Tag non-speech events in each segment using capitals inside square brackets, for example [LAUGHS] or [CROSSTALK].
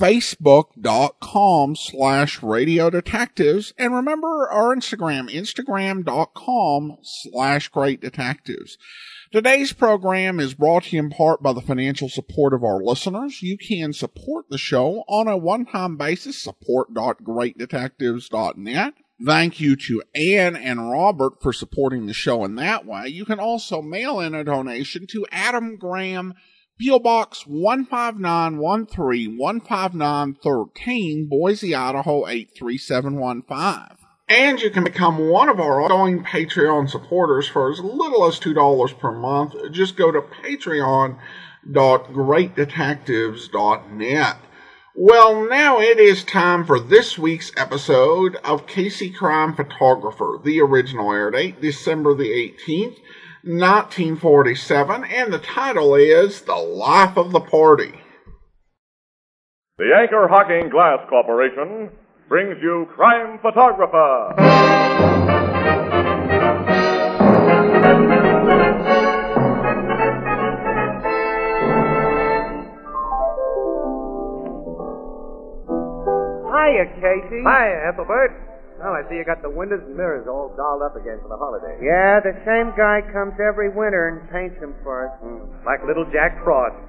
facebook.com slash radio detectives. And remember our instagram instagram.com slash great detectives. Today's program is brought to you in part by the financial support of our listeners. You can support the show on a one-time basis support.greatdetectives.net Thank you to Anne and Robert for supporting the show in that way. You can also mail in a donation to Adam Graham, P.O. Box 15913 15913, Boise, Idaho 83715. And you can become one of our ongoing Patreon supporters for as little as $2 per month. Just go to patreon.greatdetectives.net. Well, now it is time for this week's episode of Casey Crime Photographer. The original air date, December the 18th, 1947, and the title is The Life of the Party. The Anchor Hocking Glass Corporation brings you Crime Photographer. Hiya, Casey. Hi, Ethelbert. Well, I see you got the windows and mirrors all dolled up again for the holiday. Yeah, the same guy comes every winter and paints them for us. Like little Jack Frost.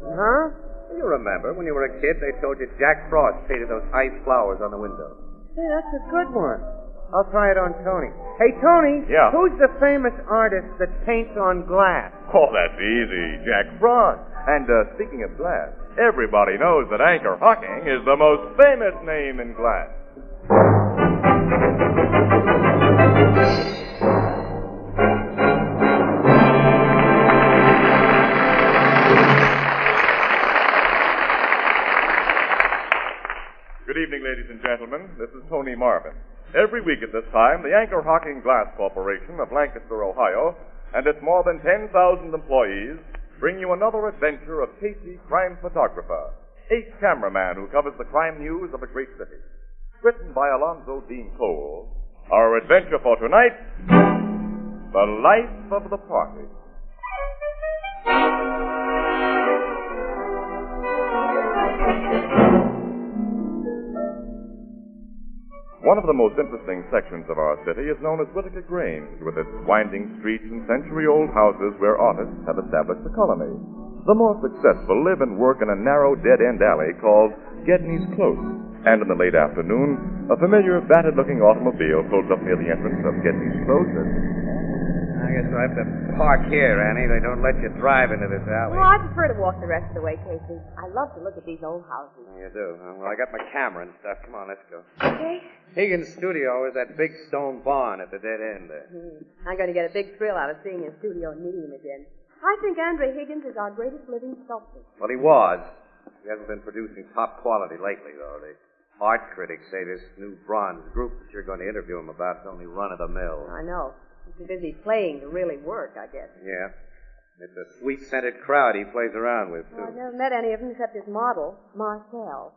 Huh? You remember when you were a kid, they told you Jack Frost painted those ice flowers on the window. Hey, that's a good one. I'll try it on Tony. Hey, Tony. Yeah? Who's the famous artist that paints on glass? Oh, that's easy. Jack Frost. And uh, speaking of glass, everybody knows that Anchor Hocking is the most famous name in glass. Good evening, ladies and gentlemen. This is Tony Marvin. Every week at this time, the Anchor Hocking Glass Corporation of Lancaster, Ohio, and its more than 10,000 employees bring you another adventure of Casey Crime Photographer, a cameraman who covers the crime news of a great city. Written by Alonzo Deen Cole, our adventure for tonight, The Life of the Party. One of the most interesting sections of our city is known as Whitaker Grange, with its winding streets and century-old houses where artists have established a colony. The more successful live and work in a narrow dead-end alley called Gedney's Close. And in the late afternoon, a familiar, battered-looking automobile pulls up near the entrance of Gedney's Close and I guess we'll have to park here, Annie. They don't let you drive into this alley. Well, I prefer to walk the rest of the way, Casey. I love to look at these old houses. You do. huh? Well, I got my camera and stuff. Come on, let's go. Okay? Higgins' studio is that big stone barn at the dead end there. Hmm. I'm going to get a big thrill out of seeing his studio and meeting him again. I think Andre Higgins is our greatest living sculptor. Well, he was. He hasn't been producing top quality lately, though. The art critics say this new bronze group that you're going to interview him about is only run of the mill. I know. He's too busy playing to really work, I guess. Yeah. It's a sweet scented crowd he plays around with, Well, I've never met any of them except his model, Marcel.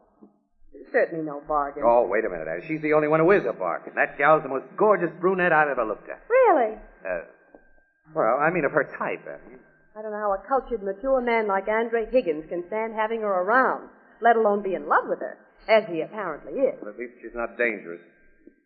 Certainly no bargain. Oh, wait a minute. She's the only one who is a bargain. That gal's the most gorgeous brunette I've ever looked at. Really? Uh, well, I mean of her type, Annie. I don't know how a cultured, mature man like Andre Higgins can stand having her around, let alone be in love with her, as he apparently is. At least she's not dangerous.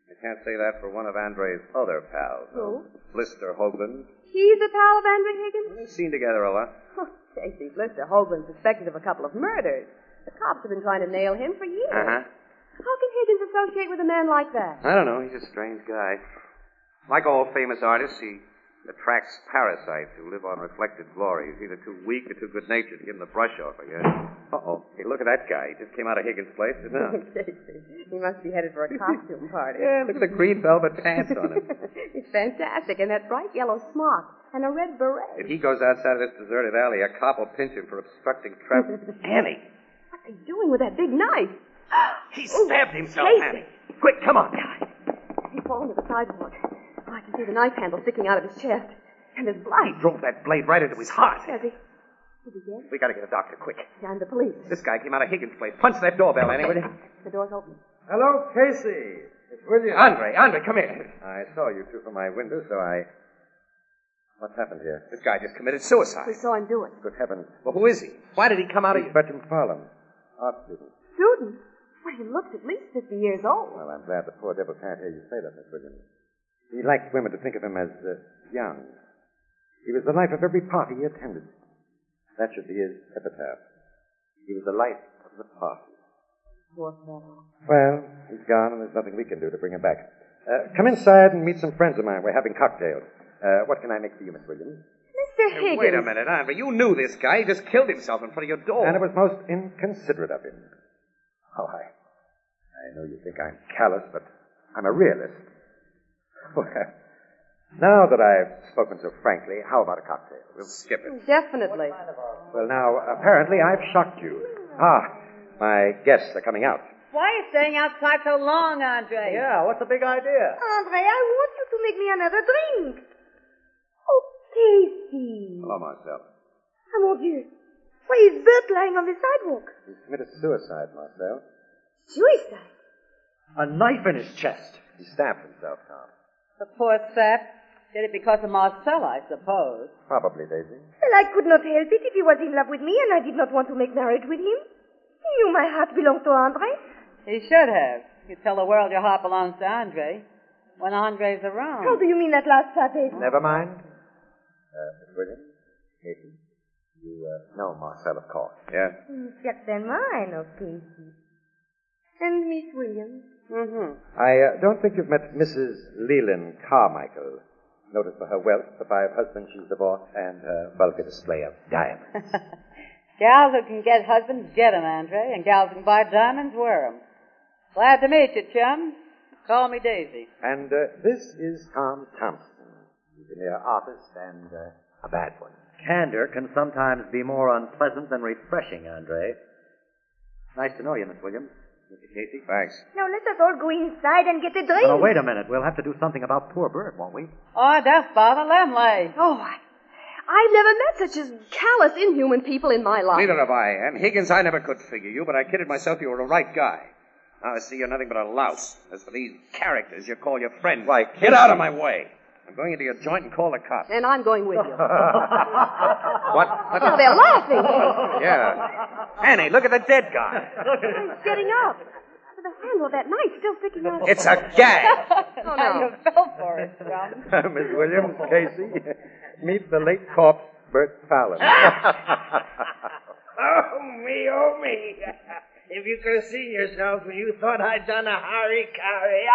I can't say that for one of Andre's other pals. though. Blister Hoagland. He's a pal of Andre Higgins? They've seen together a lot. [LAUGHS] Oh, Casey Blister Hoagland's suspected of a couple of murders. The cops have been trying to nail him for years. Uh-huh. How can Higgins associate with a man like that? I don't know. He's a strange guy. Like all famous artists, he attracts parasites who live on reflected glory. He's either too weak or too good-natured to give him the brush off, I guess. Uh-oh. Hey, look at that guy. He just came out of Higgins' place, didn't he? [LAUGHS] Casey, he must be headed for a costume party. yeah, look at the green velvet pants on him. [LAUGHS] He's fantastic, and that bright yellow smock and a red beret. If he goes outside of this deserted alley, a cop will pinch him for obstructing traffic. [LAUGHS] Annie! What are you doing with that big knife? [GASPS] He stabbed himself, Casey. Annie. Quick, come on. He He's fallen to the sidewalk. Oh, I can see the knife handle sticking out of his chest. And his blood. He drove that blade right into his heart. Has he? Is he dead? We gotta get a doctor quick. I'm the police. This guy came out of Higgins' place. Punch that doorbell, Annie, will you? The door's open. Hello, Casey. It's William. Andre, Andre, come here. I saw you two from my window, so I. What's happened here? This guy just committed suicide. We saw him do it. Good heavens. Well, who is he? Why did he come out of He's Bertram Farland, art student. Student? Well, he looks at least 50 years old. Well, I'm glad the poor devil can't hear you say that, Miss Williams. He liked women to think of him as uh, young. He was the life of every party he attended. That should be his epitaph. He was the life of the party. Poor fellow. Well, he's gone, and there's nothing we can do to bring him back. Uh, come inside and meet some friends of mine. We're having cocktails. Uh, what can I make for you, Miss Williams? Mr. Hey, Higgins. wait a minute, Andre. You knew this guy. He just killed himself in front of your door. And it was most inconsiderate of him. Oh, I, I know you think I'm callous, but I'm a realist. Well, [LAUGHS] now that I've spoken so frankly, how about a cocktail? We'll skip it. Definitely. Well, now, apparently I've shocked you. Ah, my guests are coming out. Why are you staying outside so long, Andre? Yeah, what's the big idea? Andre, I want you to make me another drink. Oh, Casey. Hello, Marcel. Oh, mon Dieu. Why is Bert lying on the sidewalk? He's committed suicide, Marcel. Suicide. A knife in his chest. He stabbed himself, Tom. The poor sap. Did it because of Marcel, I suppose. Probably, Daisy. Well, I could not help it if he was in love with me and I did not want to make marriage with him. He knew my heart belonged to Andre. He should have. You tell the world your heart belongs to Andre. When Andre's around. How do you mean that last part, Daisy? Never mind. Uh, Miss Williams, Casey, you uh, know Marcel, of course. Yeah? Certainement, I know Casey. And Miss Williams. Mm-hmm. I uh, don't think you've met Mrs. Leland Carmichael. Noted for her wealth, the five husbands she's divorced, and her vulgar display of diamonds. [LAUGHS] Gals who can get husbands get 'em, Andre, and gals who can buy diamonds wear 'em. Glad to meet you, chum. Call me Daisy. and uh, this is Tom Thompson. He's a mere artist and uh, a bad one. Candor can sometimes be more unpleasant than refreshing, Andre. Nice to know you, Miss Williams. Mr. Casey. Thanks. Now let us all go inside and get a drink. Oh, wait a minute. We'll have to do something about poor Bert, won't we? Oh, don't bother them. Oh, I, I've never met such as callous, inhuman people in my life. Neither have I. And Higgins, I never could figure you, but I kidded myself you were a right guy. Now I see you're nothing but a louse. As for these characters you call your friends, Why, get out of my way. I'm going into your joint and call the cops. And I'm going with you. [LAUGHS] What? what Now they're laughing. Yeah. Annie, look at the dead guy. He's getting up. The handle of that knife still sticking out. It's a gag. Oh, no. you fell for it, chum. [LAUGHS] Miss Williams, Casey, meet the late corpse, Bert Fallon. [LAUGHS] Oh, me, oh, me. If you could have seen yourself when you thought I'd done a harikari.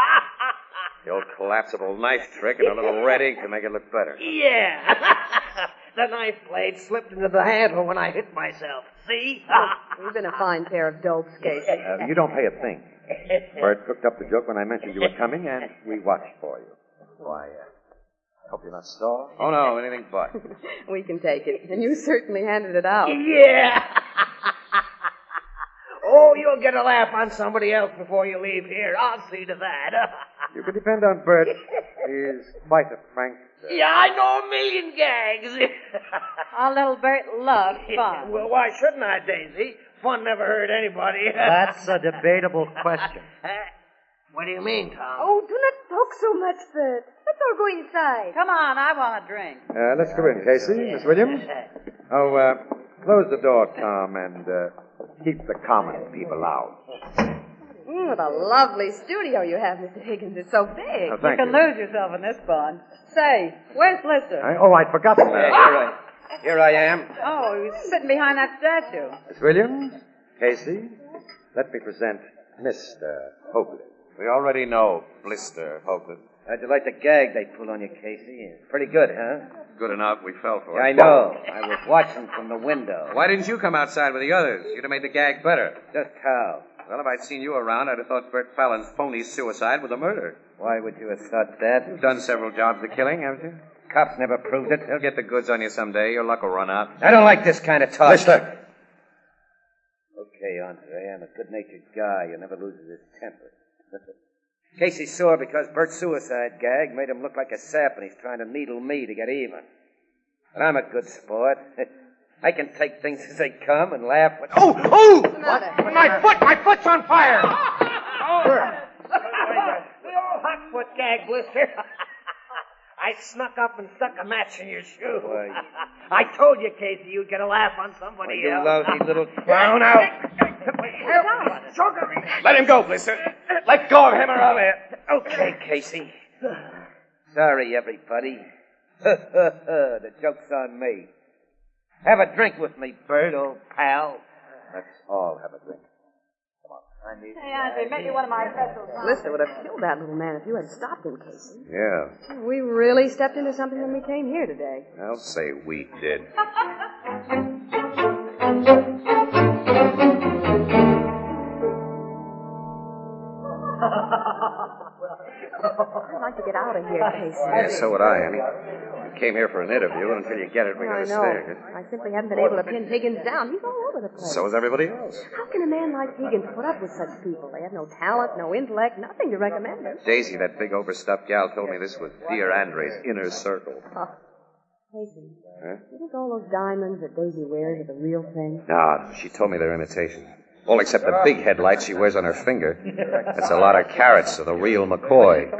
The old collapsible knife trick and a little red ink to make it look better. yeah. [LAUGHS] the knife blade slipped into the handle when I hit myself. See? [LAUGHS] You've been a fine pair of dopes, Casey. Uh, you don't pay a thing. Bert cooked up the joke when I mentioned you were coming, and we watched for you. Why, uh, hope you're not sore. Oh, no, anything but. [LAUGHS] We can take it. And you certainly handed it out. yeah. oh, you'll get a laugh on somebody else before you leave here. I'll see to that. You can depend on Bert. [LAUGHS] He's quite a prankster. yeah, I know a million gags. [LAUGHS] Our little Bert loves fun. well, why shouldn't I, Daisy? Fun never hurt anybody. [LAUGHS] That's a debatable question. what do you mean, Tom? Oh, do not talk so much, Bert. Let's all go inside. Come on, I want a drink. Uh, let's go in, Casey. Miss Williams? Oh, uh, close the door, Tom, and uh, keep the common people out. Mm, what a lovely studio you have, Mr. Higgins. It's so big. Oh, You thank can you. lose yourself in this bond. Say, where's Blister? I, oh, I'd forgotten that. Here I, here I am. Oh, he's sitting behind that statue. Miss Williams, Casey, let me present Mr. Hoagland. We already know Blister, Hopeless. How'd you like the gag they pulled on you, Casey? Pretty good, huh? Good enough, we fell for it. I know. I was watching from the window. Why didn't you come outside with the others? You'd have made the gag better. Just how? Well, if I'd seen you around, I'd have thought Bert Fallon's phony suicide was a murder. Why would you have thought that? You've done several jobs of killing, haven't you? Cops never proved it. They'll get the goods on you someday. Your luck will run out. I don't like this kind of talk. Mister! Okay, Andre, I'm a good-natured guy who never loses his temper. Casey's sore because Bert's suicide gag made him look like a sap and he's trying to needle me to get even. But I'm a good sport. [LAUGHS] I can take things as they come and laugh when. Oh! Oh! My foot! My foot's on fire! oh! The old hot foot gag blister. [LAUGHS] I snuck up and stuck a match in your shoe. Why- [LAUGHS] I told you, Casey, you'd get a laugh on somebody You else. lousy little [LAUGHS] clown out! Let him go, Blister. Let go of him or I'll have. Okay, Casey. [SIGHS] Sorry, everybody. the joke's on me. Have a drink with me, Bert, old pal. Let's all have a drink. Come on. I need. Hey, Andre, make me one of my special Blister would have killed that little man if you had stopped him, Casey. Yeah, We really stepped into something when we came here today. I'll say we did. [LAUGHS] I'd like to get out of here, Casey. Yeah, so would I, Annie. Came here for an interview, and until you get it, we oh, I gotta know. stay. I simply haven't been able to pin Higgins down. He's all over the place. So is everybody else. How can a man like Higgins put up with such people? They have no talent, no intellect, nothing to recommend them. Daisy, that big overstuffed gal, told me this was dear Andre's inner circle. [LAUGHS] Oh. Casey, Huh? you think all those diamonds that Daisy wears are the real thing? No, she told me they're imitations. All except the big headlights she wears on her finger. That's a lot of carats of the real McCoy.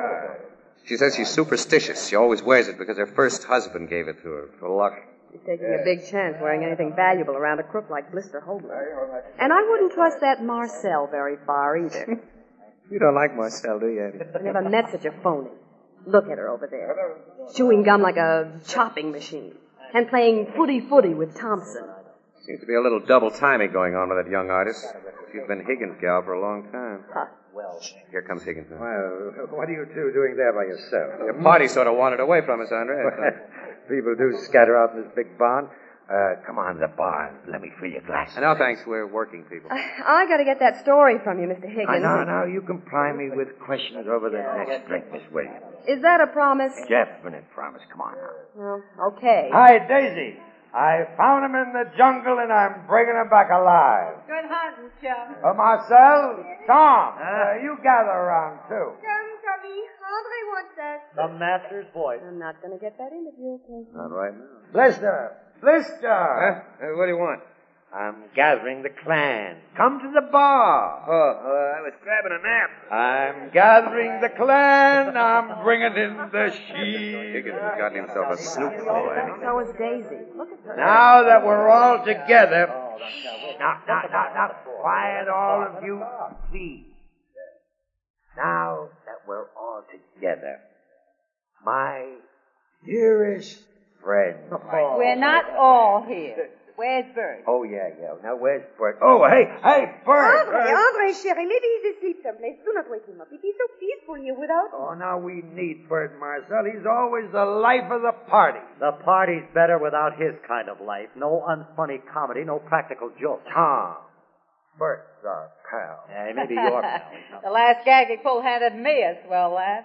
She says she's superstitious. She always wears it because her first husband gave it to her for luck. She's taking a big chance wearing anything valuable around a crook like Blister Hoagland. And I wouldn't trust that Marcel very far either. [LAUGHS] You don't like Marcel, do you, Annie? I never met such a phony. Look at her over there. Chewing gum like a chopping machine. And playing footy footy with Thompson. Seems to be a little double timing going on with that young artist. She's been Higgins' gal for a long time. Huh. Here comes Higgins. Well, [LAUGHS] what are you two doing there by yourself? Your party sort of wandered away from us, Andre. [LAUGHS] People do scatter out in this big barn. Uh, come on to the barn. Let me fill your glass. no, thanks. We're working people. I gotta get that story from you, Mr. Higgins. No, no. you can ply me with questions over the next drink, Miss Williams. Is that a promise? Definite promise. Come on now. Well, okay. Hi, Daisy. I found him in the jungle and I'm bringing him back alive. Good hunting, chum. Uh, Marcel, Tom, uh, you gather around too. Come, Tommy. Andre wants us. The master's voice. I'm not gonna get that interview, okay? Not right now. Blister, Blister. Huh? Uh, what do you want? I'm gathering the clan. Come to the bar. Oh, uh, I was grabbing a nap. I'm gathering the clan. I'm bringing in the sheep. Higgins has gotten himself a snoop boy. So is Daisy. Look at her. Now that we're all together, now, now, now, now, quiet, all of you, please. Now that we're all together, my Dearest friend. We're not all here. Where's Bert? Oh, yeah, yeah. Now, where's Bert? Oh, hey, hey, Bert. Ah, Andre, Andre, chérie, maybe he's asleep someplace. Do not wake him up. It is so peaceful here without Oh, now we need Bert Marcel. He's always the life of the party. The party's better without his kind of life. No unfunny comedy, no practical jokes. Tom, Bert's our pal. Yeah, maybe your pal. [LAUGHS] the last gag he pulled had handed me as well, lad.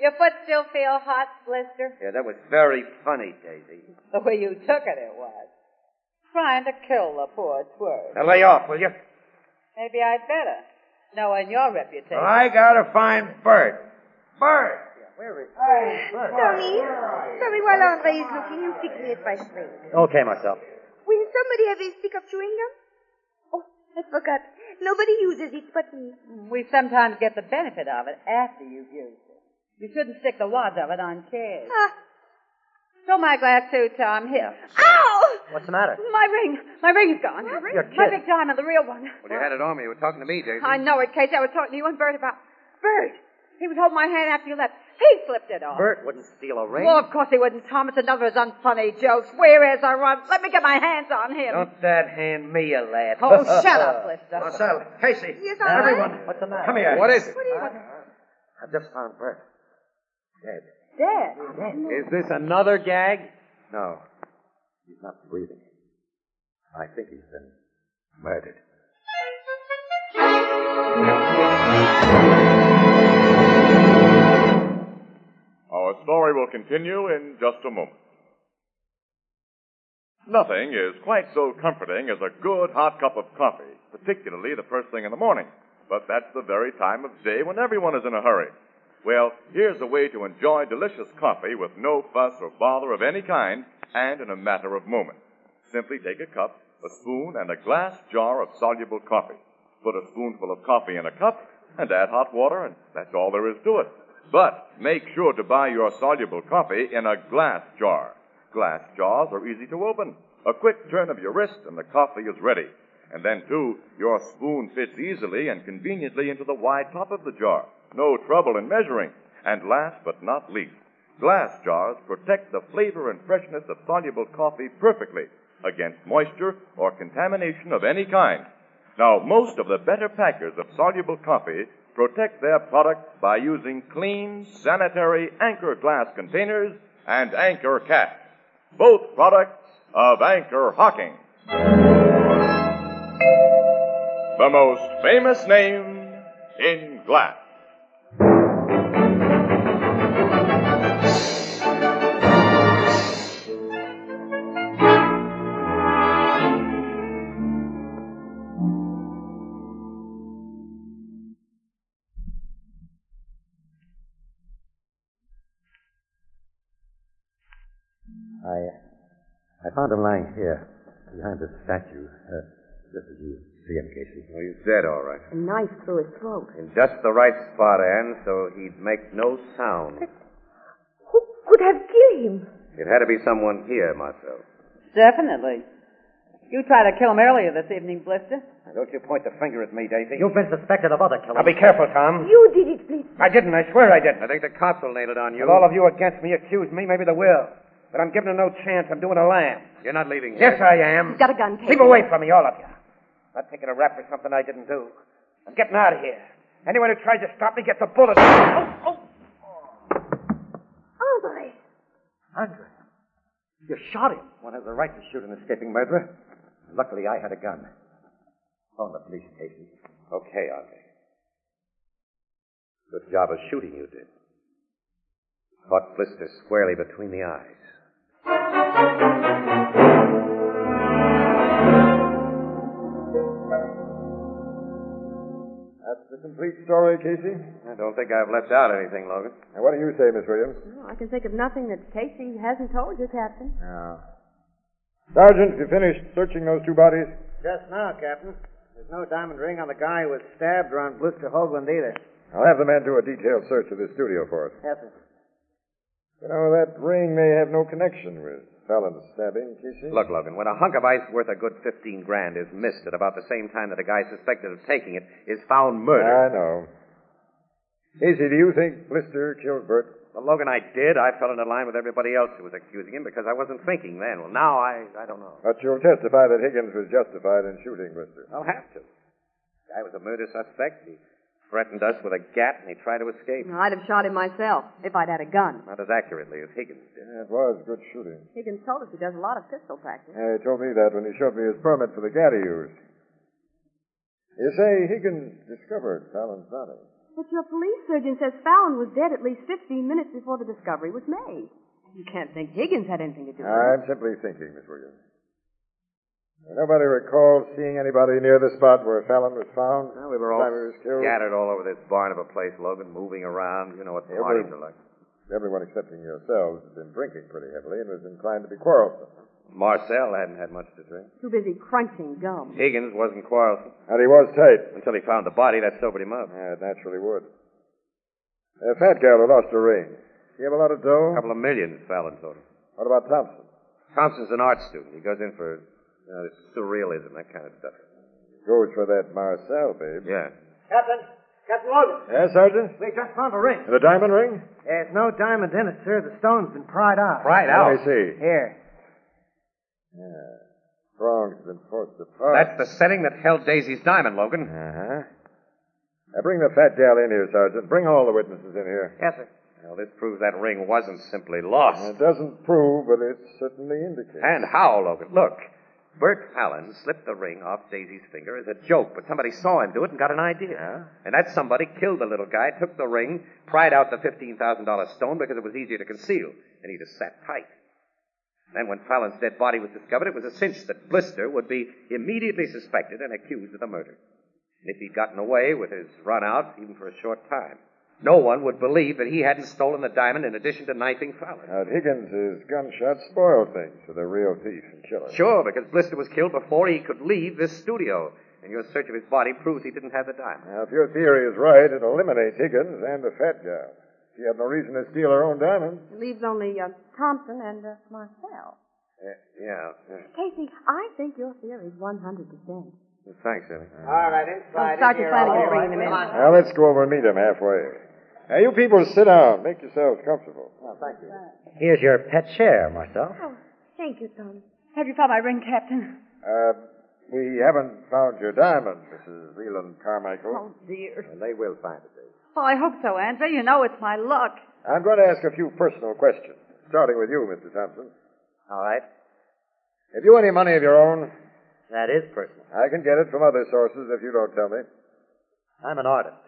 Your foot still feel hot, Blister? Yeah, that was very funny, Daisy. The way you took it, it was. Trying to kill the poor twerp. Now lay off, will you? Maybe I'd better, knowing your reputation. Well, I gotta find Bert. Bert! Where is he? Tommy, Tommy, while Andre is looking, you fix me a fresh drink. Okay, Marcel. Will somebody have a stick of chewing gum? Oh, I forgot. Nobody uses it but me. We sometimes get the benefit of it after you've used it. You shouldn't stick the wads of it on chairs. Ah, Fill my glass too, Tom. Here. ow! What's the matter? My ring. My ring's gone. You're My kidding. big diamond, the real one. Well, you had it on me. You were talking to me, Daisy. I know it, Casey. I was talking to you and Bert about Bert. He was holding my hand after you left. He slipped it off. Bert wouldn't steal a ring. Well, of course he wouldn't, Tom. It's another of his unfunny jokes. Where is I run? Let me get my hands on him. Don't that hand me a lad. Oh, [LAUGHS] shut up, Blister. Marcel, Casey, Yes, Andre? everyone, What's the matter? come here. What is it? What do you want? I just found Bert. Dead. Dead. Is this another gag? No. He's not breathing. I think he's been murdered. Our story will continue in just a moment. Nothing is quite so comforting as a good hot cup of coffee, particularly the first thing in the morning. But that's the very time of day when everyone is in a hurry. Well, here's a way to enjoy delicious coffee with no fuss or bother of any kind and in a matter of moments. Simply take a cup, a spoon, and a glass jar of soluble coffee. Put a spoonful of coffee in a cup and add hot water, and that's all there is to it. But make sure to buy your soluble coffee in a glass jar. Glass jars are easy to open. A quick turn of your wrist and the coffee is ready. And then, too, your spoon fits easily and conveniently into the wide top of the jar. No trouble in measuring. And last but not least, glass jars protect the flavor and freshness of soluble coffee perfectly against moisture or contamination of any kind. Now, most of the better packers of soluble coffee protect their product by using clean, sanitary Anchor glass containers and Anchor caps. Both products of Anchor Hocking. The most famous name in glass. Found him lying here, behind the statue, uh, just as you see him, Casey. Oh, he's dead, all right. A knife through his throat. In just the right spot, Anne, so he'd make no sound. But Who could have killed him? It had to be someone here, Marcel. Definitely. You tried to kill him earlier this evening, Blister. Now, don't you point the finger at me, Daisy. You've been suspected of other killings. Now, be careful, Tom. You did it, please. I didn't. I swear I didn't. I think the cops will nail it on you. With all of you against me, accuse me, maybe they will. But I'm giving her no chance. I'm doing a lamb. You're not leaving here. Yes. I am. He's got a gun, Casey. Keep away from me, all of you. I'm Not taking a rap for something I didn't do. I'm getting out of here. Anyone who tries to stop me gets a bullet. Oh, oh. Andre. Andre, you shot him. One has the right to shoot an escaping murderer. Luckily, I had a gun. Phone the police, Casey. Okay, Andre. Good job of shooting you did. Caught Blister squarely between the eyes. The complete story, Casey. I don't think I've left out anything, Logan. Now, what do you say, Miss Williams? Well, I can think of nothing that Casey hasn't told you, Captain. No. Sergeant, you finished searching those two bodies? Just now, Captain. There's no diamond ring on the guy who was stabbed or on Blister Hoagland either. I'll have the men do a detailed search of this studio for us. Yes, sir. You know, that ring may have no connection with Fallon's stabbing, Casey. Look, Logan, when a hunk of ice worth a good 15 grand is missed at about the same time that a guy suspected of taking it is found murdered. I know. Casey, do you think Blister killed Bert? Well, Logan, I did. I fell into line with everybody else who was accusing him because I wasn't thinking then. Well, now I, I don't know. But you'll testify that Higgins was justified in shooting Blister. I'll have to. The Guy was a murder suspect. He threatened us with a gat and he tried to escape. Well, I'd have shot him myself if I'd had a gun. Not as accurately as Higgins did. Yeah, it was good shooting. Higgins told us he does a lot of pistol practice. Yeah, he told me that when he showed me his permit for the gat he used. You say Higgins discovered Fallon's body. But your police surgeon says Fallon was dead at least 15 minutes before the discovery was made. You can't think Higgins had anything to do with it. I'm simply thinking, Miss Williams. Nobody recalls seeing anybody near the spot where Fallon was found. Well, we were all time he was killed. scattered all over this barn of a place, Logan, moving around. You know what Every- parties are like. Everyone excepting yourselves had been drinking pretty heavily and was inclined to be quarrelsome. Marcel hadn't had much to drink. Too busy crunching gum. Higgins wasn't quarrelsome. And he was tight. Until he found the body, that sobered him up. Yeah, it naturally would. A fat gal who lost her ring. He have a lot of dough? A couple of millions, Fallon told him. What about Thompson? Thompson's an art student. He goes in for you know, surrealism, that kind of stuff. Goes for that Marcel, babe. Yeah. Captain, Captain Logan. Yes, Sergeant? We just found a ring. The diamond ring? There's no diamond in it, sir. The stone's been pried out. Pried Let out? me see. Here. Yeah. Strong's been forced apart. That's the setting that held Daisy's diamond, Logan. Uh-huh. Now bring the fat gal in here, Sergeant. Bring all the witnesses in here. Yes, sir. Well, this proves that ring wasn't simply lost. It doesn't prove, but it certainly indicates. And how, Logan? Look. Bert Fallon slipped the ring off Daisy's finger as a joke, but somebody saw him do it and got an idea. And that somebody killed the little guy, took the ring, pried out the $15,000 stone because it was easier to conceal, and he just sat tight. Then when Fallon's dead body was discovered, it was a cinch that Blister would be immediately suspected and accused of the murder. And if he'd gotten away with his run out, even for a short time, No one would believe that he hadn't stolen the diamond in addition to knifing Fowler. Now, Higgins' gunshot spoiled things for the real thief and killer. Sure, because Blister was killed before he could leave this studio. And your search of his body proves he didn't have the diamond. Now, if your theory is right, it eliminates Higgins and the fat gal. She had no reason to steal her own diamond. It leaves only uh, Thompson and uh, Marcel. Yeah. yeah. Casey, I think your theory is 100%. Thanks, Eddie. All right, inside. Oh, Sergeant Flanagan's bringing him in. Now, let's go over and meet him halfway. Now, you people sit down. Make yourselves comfortable. Oh, thank you. Here's your pet chair, Marcel. Oh, thank you, Tom. Have you found my ring, Captain? Uh, we haven't found your diamond, Mrs. Leland Carmichael. Oh, dear. And they will find it, Dave. Oh, I hope so, Andre. You know it's my luck. I'm going to ask a few personal questions, starting with you, Mr. Thompson. All right. Have you any money of your own? That is personal. I can get it from other sources if you don't tell me. I'm an artist.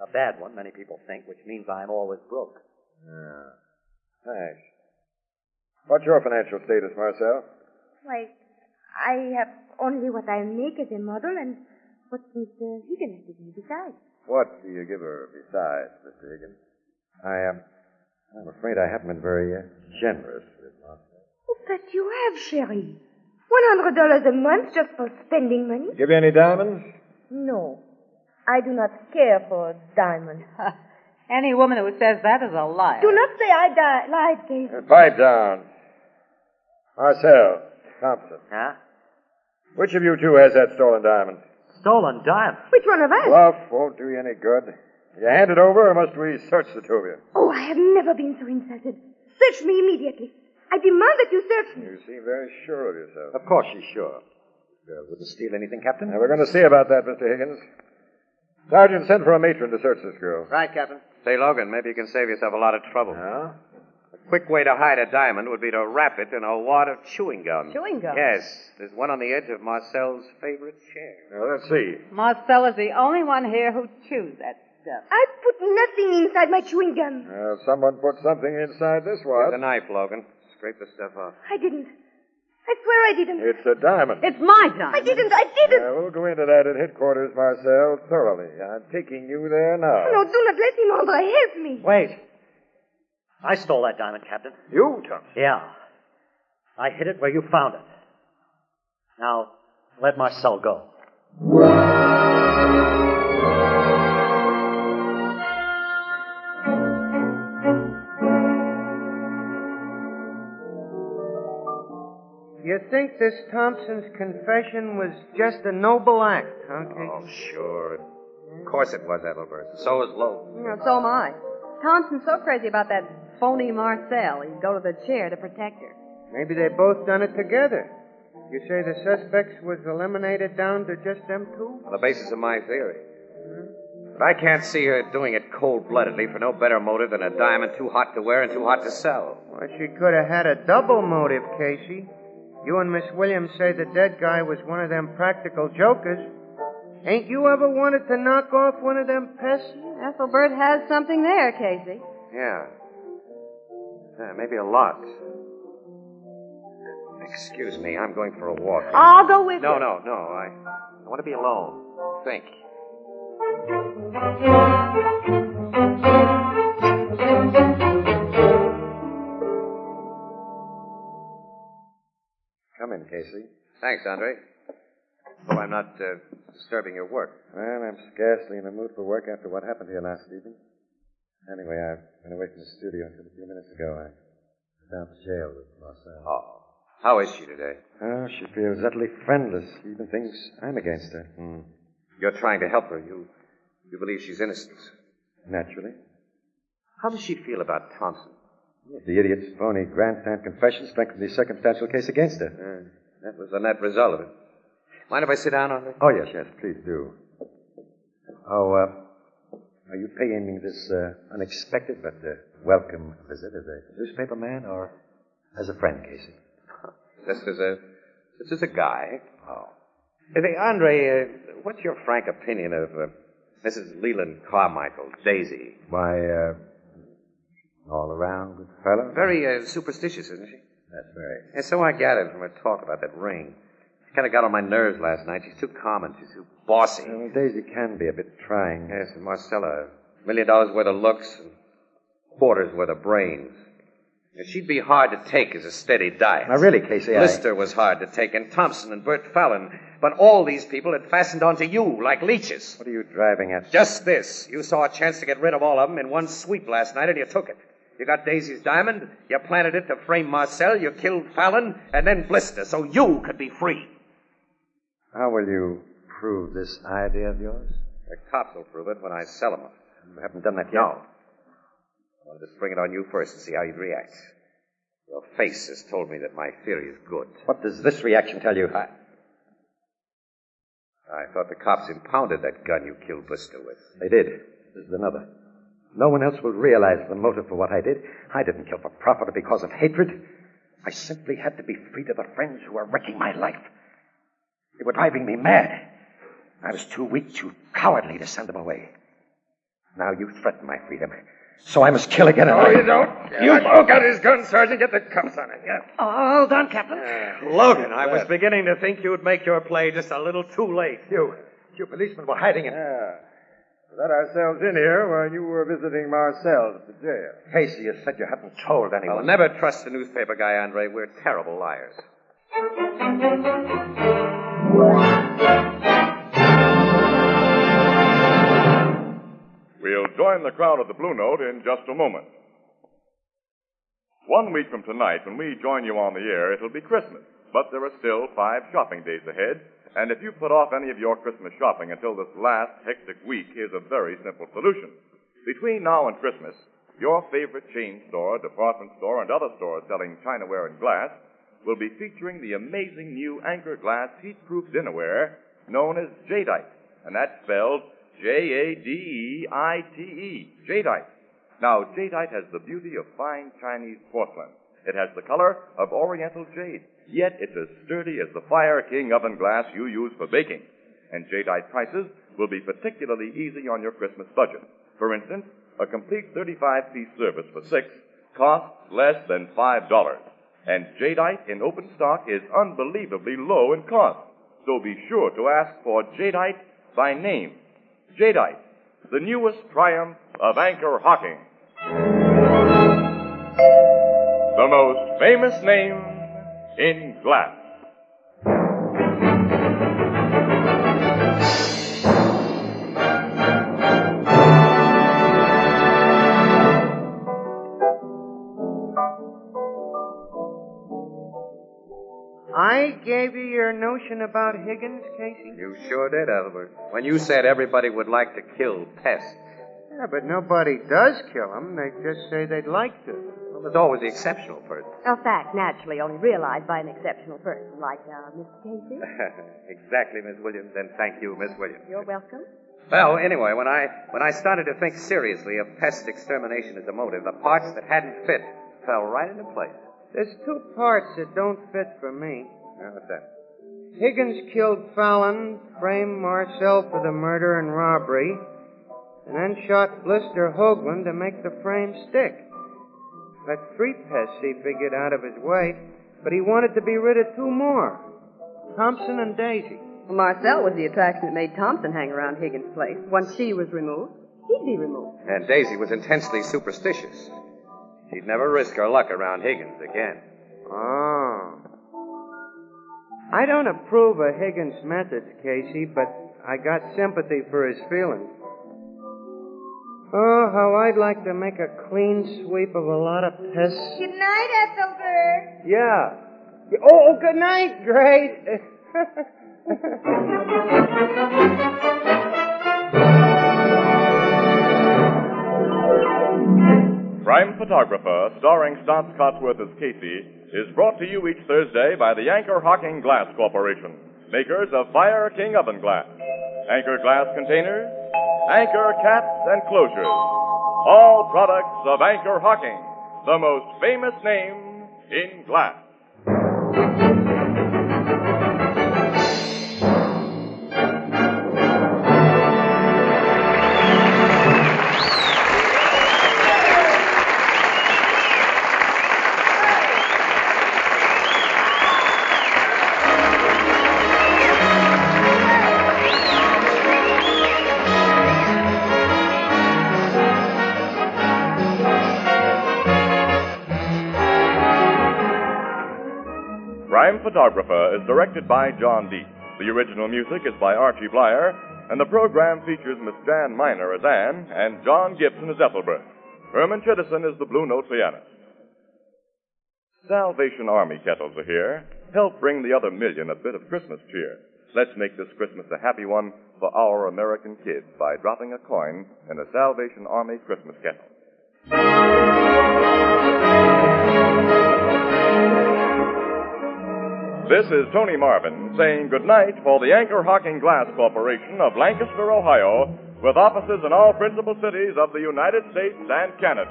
A bad one, many people think, which means I'm always broke. Yeah. Thanks. What's your financial status, Marcel? Why, I have only what I make as a model and what Mr. Uh, Higgins gives me besides. What do you give her besides, Mr. Higgins? I am. I'm afraid I haven't been very uh, generous with Marcel. Oh, but you have, Cherie. $100 a month just for spending money? Give you any diamonds? No. I do not care for diamonds. [LAUGHS] any woman who says that is a liar. Do not say I di- lied, Casey. Uh, pipe down. Marcel, Thompson. Huh? Which of you two has that stolen diamond? Stolen diamond? Which one of us? Bluff won't do you any good. You hand it over, or must we search the two of you? Oh, I have never been so insulted. Search me immediately. I demand that you search me. You seem very sure of yourself. Of course she's sure. Girl wouldn't steal anything, Captain. Now, we're going to see about that, Mr. Higgins. Sergeant, send for a matron to search this girl. Right, Captain. Say, Logan, maybe you can save yourself a lot of trouble. Huh? A quick way to hide a diamond would be to wrap it in a wad of chewing gum. Chewing gum? Yes. There's one on the edge of Marcel's favorite chair. Now, let's see. Marcel is the only one here who chews that stuff. I put nothing inside my chewing gum. Now, someone put something inside this Here's wad. a knife, Logan. Scrape the stuff off. I didn't. I swear I didn't. It's a diamond. It's my diamond. I didn't. I didn't. Now, we'll go into that at headquarters, Marcel, thoroughly. I'm taking you there now. No, do not let him, Andre. Help me. Wait. I stole that diamond, Captain. You, Thompson. Yeah. I hid it where you found it. Now, let Marcel go. Think this Thompson's confession was just a noble act, huh, Casey? Oh, sure. Of course it was, Ethelbert. So is Lowe. You know, so am I. Thompson's so crazy about that phony Marcel, he'd go to the chair to protect her. Maybe they both done it together. You say the suspects was eliminated down to just them two? On the basis of my theory. Mm-hmm. But I can't see her doing it cold-bloodedly for no better motive than a diamond too hot to wear and too hot to sell. Well, she could have had a double motive, Casey. You and Miss Williams say the dead guy was one of them practical jokers. Ain't you ever wanted to knock off one of them pests? Ethelbert has something there, Casey. Yeah. Yeah, maybe a lot. Excuse me, I'm going for a walk. I'll go with No, you. no, no. I, I want to be alone. Think. Come in, Casey. Thanks, Andre. Hope I'm not uh, disturbing your work. Well, I'm scarcely in the mood for work after what happened here last evening. Anyway, I've been away from the studio until a few minutes ago. I was down to jail with Marcel. Oh. How is she today? Oh, she feels utterly friendless. She even thinks I'm against her. Hmm. You're trying to help her. You, you believe she's innocent. Naturally. How does she feel about Thompson? The idiot's phony grandstand confession strengthened the circumstantial case against her. Uh, that was the net result of it. Mind if I sit down, Andre? Oh, yes, yes, please do. Oh, uh, are you paying me this uh, unexpected but uh, welcome visit as a newspaper man or as a friend, Casey? [LAUGHS] Just as a, just as a guy. Oh. Hey, Andre, uh, what's your frank opinion of uh, Mrs. Leland Carmichael, Daisy? Why, uh, all around good fellow? Very uh, superstitious, isn't she? That's very. And so I gathered from her talk about that ring. She kind of got on my nerves last night. She's too common. She's too bossy. Well, Daisy can be a bit trying. Yes, and Marcella, Million dollars worth of looks and quarters worth of brains. And she'd be hard to take as a steady diet. Now, really, Casey, I- Lister was hard to take, and Thompson and Bert Fallon. But all these people had fastened onto you like leeches. What are you driving at? Just this. You saw a chance to get rid of all of them in one sweep last night, and you took it. You got Daisy's diamond, you planted it to frame Marcel, you killed Fallon, and then Blister, so you could be free. How will you prove this idea of yours? The cops will prove it when I sell them. You haven't done that yet. No. I wanted to bring it on you first and see how you'd react. Your face has told me that my theory is good. What does this reaction tell you? I, I thought the cops impounded that gun you killed Blister with. They did. This is another. No one else will realize the motive for what I did. I didn't kill for profit or because of hatred. I simply had to be free to the friends who were wrecking my life. They were driving me mad. I was too weak, too cowardly to send them away. Now you threaten my freedom. So I must kill again. and- No, you don't. You broke out his gun, Sergeant. Get the cuffs on him. Yeah. Oh, All done, Captain. Logan, I was beginning to think you'd make your play just a little too late. You, you policemen were hiding it. Yeah. We let ourselves in here while you were visiting Marcel at the jail. Casey, you said you hadn't told anyone. I'll never trust a newspaper guy, Andre. We're terrible liars. We'll join the crowd at the Blue Note in just a moment. One week from tonight, when we join you on the air, it'll be Christmas. But there are still five shopping days ahead, and if you put off any of your Christmas shopping until this last hectic week, here's a very simple solution. Between now and Christmas, your favorite chain store, department store, and other stores selling chinaware and glass will be featuring the amazing new Anchor Glass heat-proof dinnerware known as Jadeite, and that's spelled J-A-D-E-I-T-E, Jadeite. Now, Jadeite has the beauty of fine Chinese porcelain. It has the color of Oriental jade, yet it's as sturdy as the Fire King oven glass you use for baking. And Jadeite prices will be particularly easy on your Christmas budget. For instance, a complete 35-piece service for six costs less than $5. And Jadeite in open stock is unbelievably low in cost. So be sure to ask for Jadeite by name. Jadeite, the newest triumph of anchor hocking. The most famous name in glass. I gave you your notion about Higgins, Casey? You sure did, Albert. When you said everybody would like to kill pests. Yeah, but nobody does kill them. They just say they'd like to. Well, there's always the exceptional person. A fact naturally only realized by an exceptional person like uh, Mr. Casey. [LAUGHS] exactly, Miss Williams, and thank you, Miss Williams. You're welcome. Well, anyway, when I when I started to think seriously of pest extermination as a motive, the parts that hadn't fit fell right into place. There's two parts that don't fit for me. Yeah, what's that? Higgins killed Fallon, framed Marcel for the murder and robbery, and then shot Blister Hoagland to make the frame stick. Got three pests he figured out of his way, but he wanted to be rid of two more Thompson and Daisy. Well, Marcel was the attraction that made Thompson hang around Higgins' place. Once she was removed, he'd be removed. And Daisy was intensely superstitious. She'd never risk her luck around Higgins again. Oh. I don't approve of Higgins' methods, Casey, but I got sympathy for his feelings. Oh, how I'd like to make a clean sweep of a lot of pests. Good night, Ethelbert. Yeah. Oh, oh good night, Great. [LAUGHS] Crime Photographer, starring Staats Cotsworth as Casey, is brought to you each Thursday by the Anchor Hocking Glass Corporation, makers of Fire King Oven Glass, Anchor Glass Containers, Anchor Caps and Closures. All products of Anchor Hocking, the most famous name in glass. Photographer is directed by John Dietz. The original music is by Archie Bleyer, and the program features Miss Jan Miner as Anne and John Gibson as Ethelbert. Herman Chittison is the Blue Note pianist. Salvation Army kettles are here. Help bring the other million a bit of Christmas cheer. Let's make this Christmas a happy one for our American kids by dropping a coin in a Salvation Army Christmas kettle. This is Tony Marvin saying goodnight for the Anchor Hocking Glass Corporation of Lancaster, Ohio, with offices in all principal cities of the United States and Canada.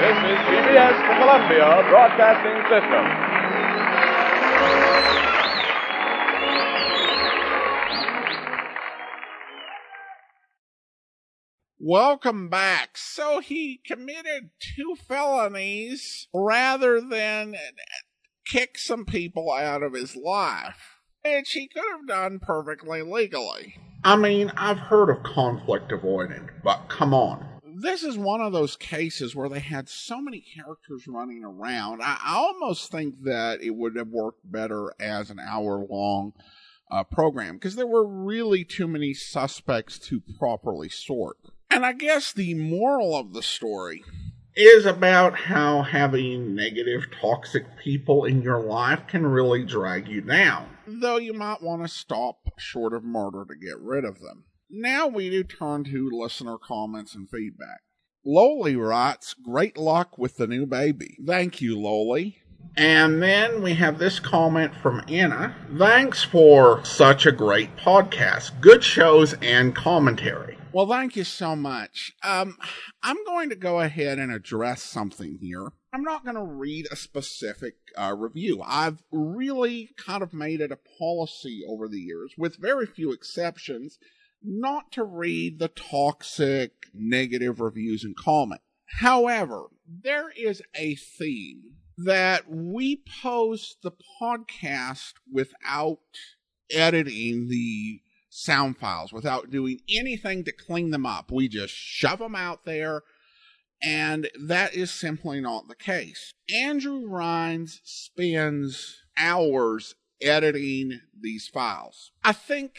This is CBS, the Columbia Broadcasting System. Welcome back. So he committed two felonies rather than kick some people out of his life, which he could have done perfectly legally. I mean, I've heard of conflict avoidant, but come on. This is one of those cases where they had so many characters running around. I, I almost think that it would have worked better as an hour long uh, program because there were really too many suspects to properly sort. And I guess the moral of the story is about how having negative, toxic people in your life can really drag you down, though you might want to stop short of murder to get rid of them. Now we do turn to listener comments and feedback. Loli writes, Great luck with the new baby. Thank you, Loli. And then we have this comment from Anna. Thanks for such a great podcast. Good shows and commentary. Well, thank you so much. Um, I'm going to go ahead and address something here. I'm not going to read a specific uh, review. I've really kind of made it a policy over the years, with very few exceptions, not to read the toxic, negative reviews and comment. However, there is a theme that we post the podcast without editing the sound files without doing anything to clean them up. We just shove them out there, and that is simply not the case. Andrew Rhynes spends hours editing these files. I think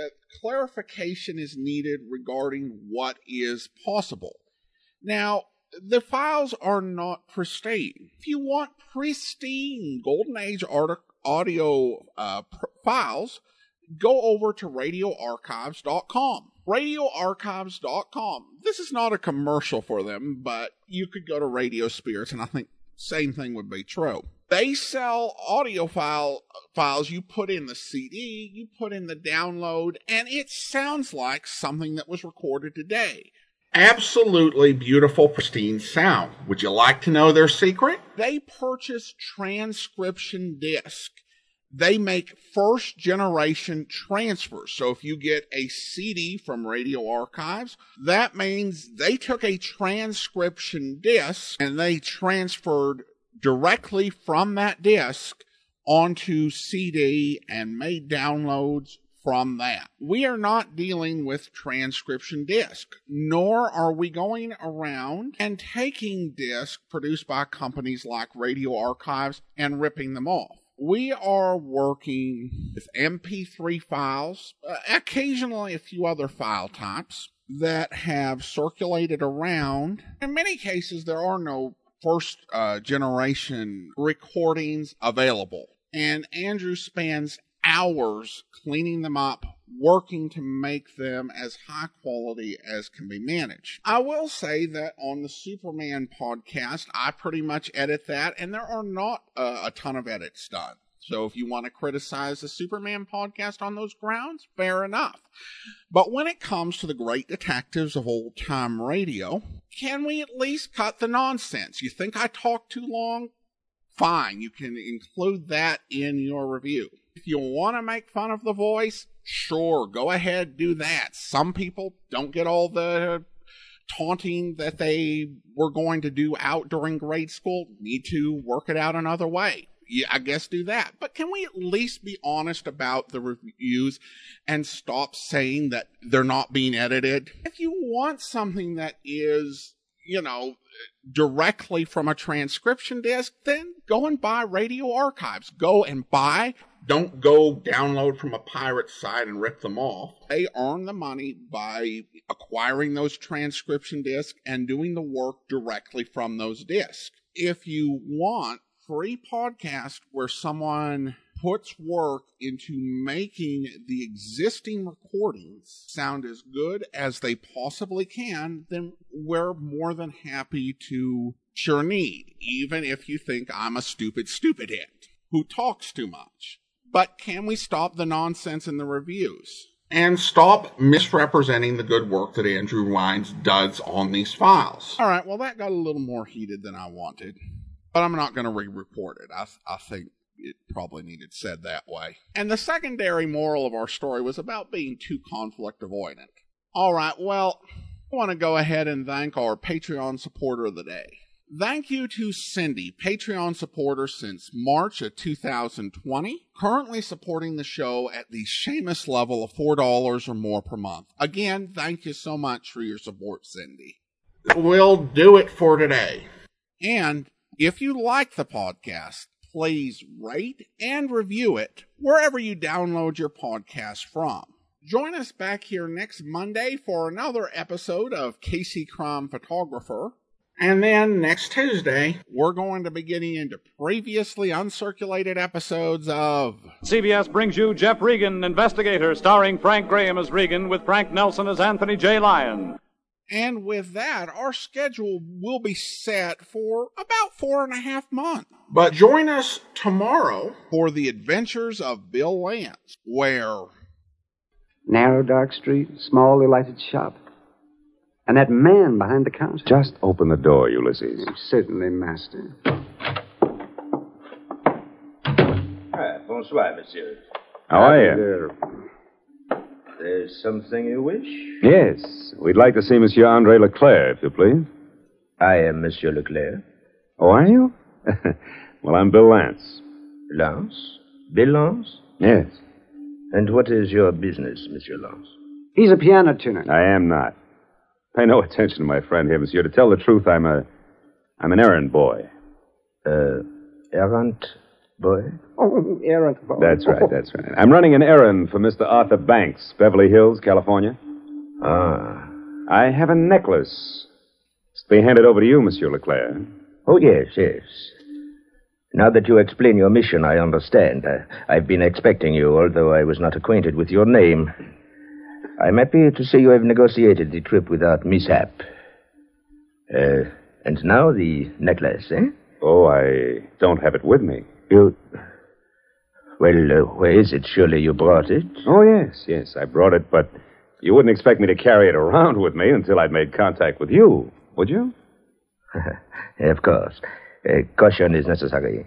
uh, clarification is needed regarding what is possible. Now, the files are not pristine. If you want pristine Golden Age audio uh, pr- files, go over to radioarchives.com. Radioarchives.com. This is not a commercial for them, but you could go to Radio Spirits, and I think same thing would be true. They sell audio file files. You put in the CD, you put in the download, and it sounds like something that was recorded today. Absolutely beautiful, pristine sound. Would you like to know their secret? They purchase transcription disc they make first generation transfers. So if you get a CD from Radio Archives, that means they took a transcription disc and they transferred directly from that disc onto CD and made downloads from that. We are not dealing with transcription disc, nor are we going around and taking discs produced by companies like Radio Archives and ripping them off we are working with MP3 files, uh, occasionally a few other file types that have circulated around. In many cases, there are no first uh, generation recordings available. And Andrew spends hours cleaning them up, working to make them as high quality as can be managed. I will say that on the Superman podcast, I pretty much edit that, and there are not uh, a ton of edits done. So if you want to criticize the Superman podcast on those grounds, fair enough. But when it comes to the great detectives of old time radio, can we at least cut the nonsense? You think I talk too long? Fine, you can include that in your review. If you want to make fun of the voice, sure, go ahead, do that. Some people don't get all the taunting that they were going to do out during grade school, need to work it out another way. Yeah, I guess do that. But can we at least be honest about the reviews and stop saying that they're not being edited? If you want something that is you know, directly from a transcription disc, then go and buy radio archives. Go and buy. Don't go download from a pirate site and rip them off. They earn the money by acquiring those transcription discs and doing the work directly from those discs. If you want free podcast where someone puts work into making the existing recordings sound as good as they possibly can, then we're more than happy to sure need, even if you think I'm a stupid stupid hit who talks too much. But can we stop the nonsense in the reviews? And stop misrepresenting the good work that Andrew Rhynes does on these files. All right, well, that got a little more heated than I wanted, but I'm not going to re report it. I, I think it probably needed said that way. And the secondary moral of our story was about being too conflict avoidant. All right, well, I want to go ahead and thank our Patreon supporter of the day. Thank you to Cindy, Patreon supporter since March of 2020, currently supporting the show at the Seamus level of $4 or more per month. Again, thank you so much for your support, Cindy. We'll do it for today. And if you like the podcast, please rate and review it wherever you download your podcast from. Join us back here next Monday for another episode of Casey Crime Photographer. And then next Tuesday, we're going to be getting into previously uncirculated episodes of CBS brings you Jeff Regan, Investigator, starring Frank Graham as Regan with Frank Nelson as Anthony J. Lyon. And with that, our schedule will be set for about four and a half months. But join us tomorrow for the adventures of Bill Lance, where Narrow, dark street, small, lighted shop. And that man behind the counter. Just open the door, Ulysses. Certainly, master. Ah, bonsoir, monsieur. How are you? There's something you wish? Yes. We'd like to see Monsieur Andre Leclerc, if you please. I am Monsieur Leclerc. Oh, are you? [LAUGHS] well, I'm Bill Lance. Lance? Bill Lance? Yes. And what is your business, Monsieur Lance? He's a piano tuner. I am not. Pay no attention to my friend here, monsieur. To tell the truth, I'm a. I'm an errand boy. Uh, errand boy? Oh, errand boy. That's right, that's right. I'm running an errand for Mr. Arthur Banks, Beverly Hills, California. Ah. I have a necklace. It's to be handed over to you, Monsieur Leclerc. Oh, yes, yes. Now that you explain your mission, I understand. Uh, I've been expecting you, although I was not acquainted with your name. I'm happy to see you have negotiated the trip without mishap. Uh, and now the necklace, eh? Oh, I don't have it with me. You. Well, uh, where is it? Surely you brought it? Oh, yes, yes, I brought it, but you wouldn't expect me to carry it around with me until I'd made contact with you, would you? [LAUGHS] of course. Uh, caution is necessary.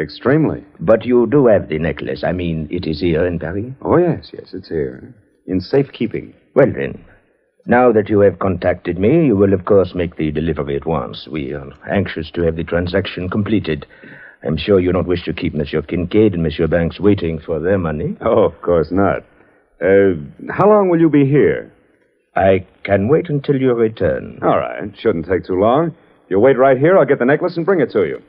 Extremely. But you do have the necklace. I mean, it is here in Paris? Oh, yes, yes, it's here. In safekeeping. Well, then. Now that you have contacted me, you will, of course, make the delivery at once. We are anxious to have the transaction completed. I'm sure you don't wish to keep Monsieur Kincaid and Monsieur Banks waiting for their money. Oh, of course not. Uh, how long will you be here? I can wait until you return. All right. Shouldn't take too long. You wait right here. I'll get the necklace and bring it to you.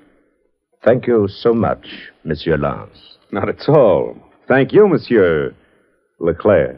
Thank you so much, Monsieur Lance. Not at all. Thank you, Monsieur Leclerc.